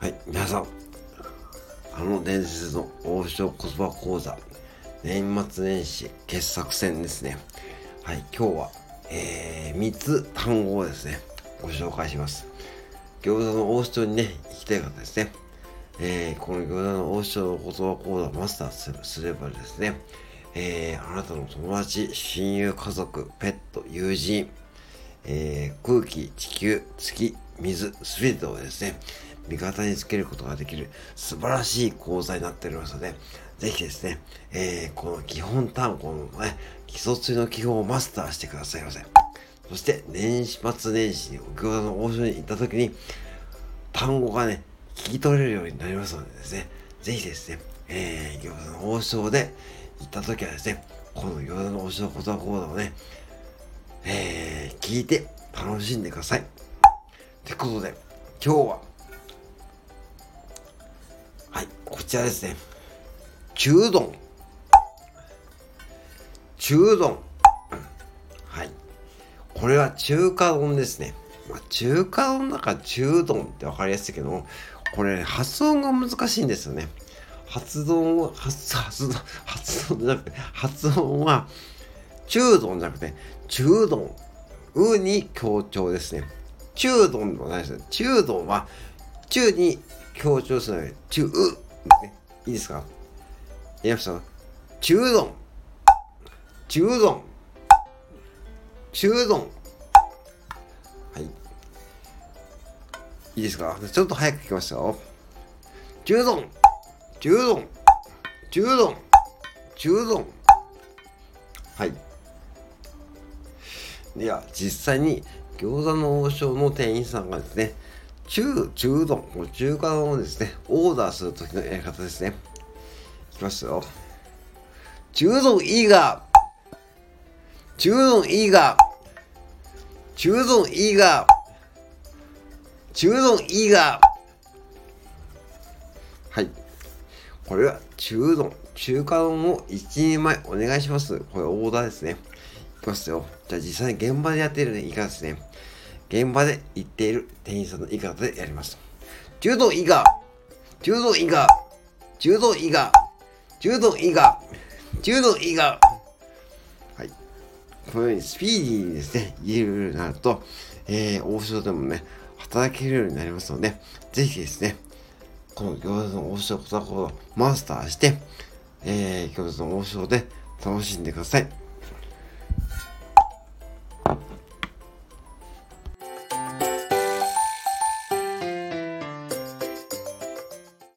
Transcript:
はい皆さん。あの伝説の王将コスパ講座。年末年始傑作戦ですね。はい今日は、えー、3つ単語をですねご紹介します。餃子の王将にね行きたい方ですね。えー、この餃子の王将の言葉講座マスターすればですね、えー、あなたの友達、親友、家族、ペット、友人、えー、空気、地球、月、水、すべてをですね、味方につけることができる素晴らしい講座になっておりますので、ぜひですね、えー、この基本単語のね、基礎中の基本をマスターしてくださいませ。そして、年始末年始にお餃子の王将に行った時に、単語がね、聞き取れるようになりますのでですね、ぜひですね、えー、餃子の王将で行った時はですね、この餃子の王将言葉講座をね、えー、聞いて楽しんでください。ということで、今日は、ちらですね。中丼。中丼。はい。これは中華丼ですね。まあ、中華丼だから中丼って分かりやすいけど、これ、発音が難しいんですよね。発音は、発、発、発音じゃなくて、発音は、中丼じゃなくて、中丼。うに強調ですね。中丼ではないですね。中丼は、中に強調するので、中、う、ね。いいですか？言いました中丼。中丼。中丼。はい。いいですか？ちょっと早く聞きましたよ。中丼。中丼。中丼。中丼。はい。いや、実際に餃子の王将の店員さんがですね、中、中丼、中華丼をですね、オーダーするときのやり方ですね。いきますよ。中丼いいが、中丼いいが、中丼いいが、中丼いいが、はい。これは中丼、中華丼を1人前お願いします。これオーダーですね。いきますよ。じゃあ実際に現場でやってるね、いかですね。現場で言っている店員さんの言い方でやります。柔道以下。柔道以下。柔道以下。柔道以下。柔道以下。はい。このようにスピーディーにですね、言えるようになると、えー、王将でもね、働けるようになりますので、ぜひですね、この餃子の王将ことをマスターして、えー、餃子の王将で楽しんでください。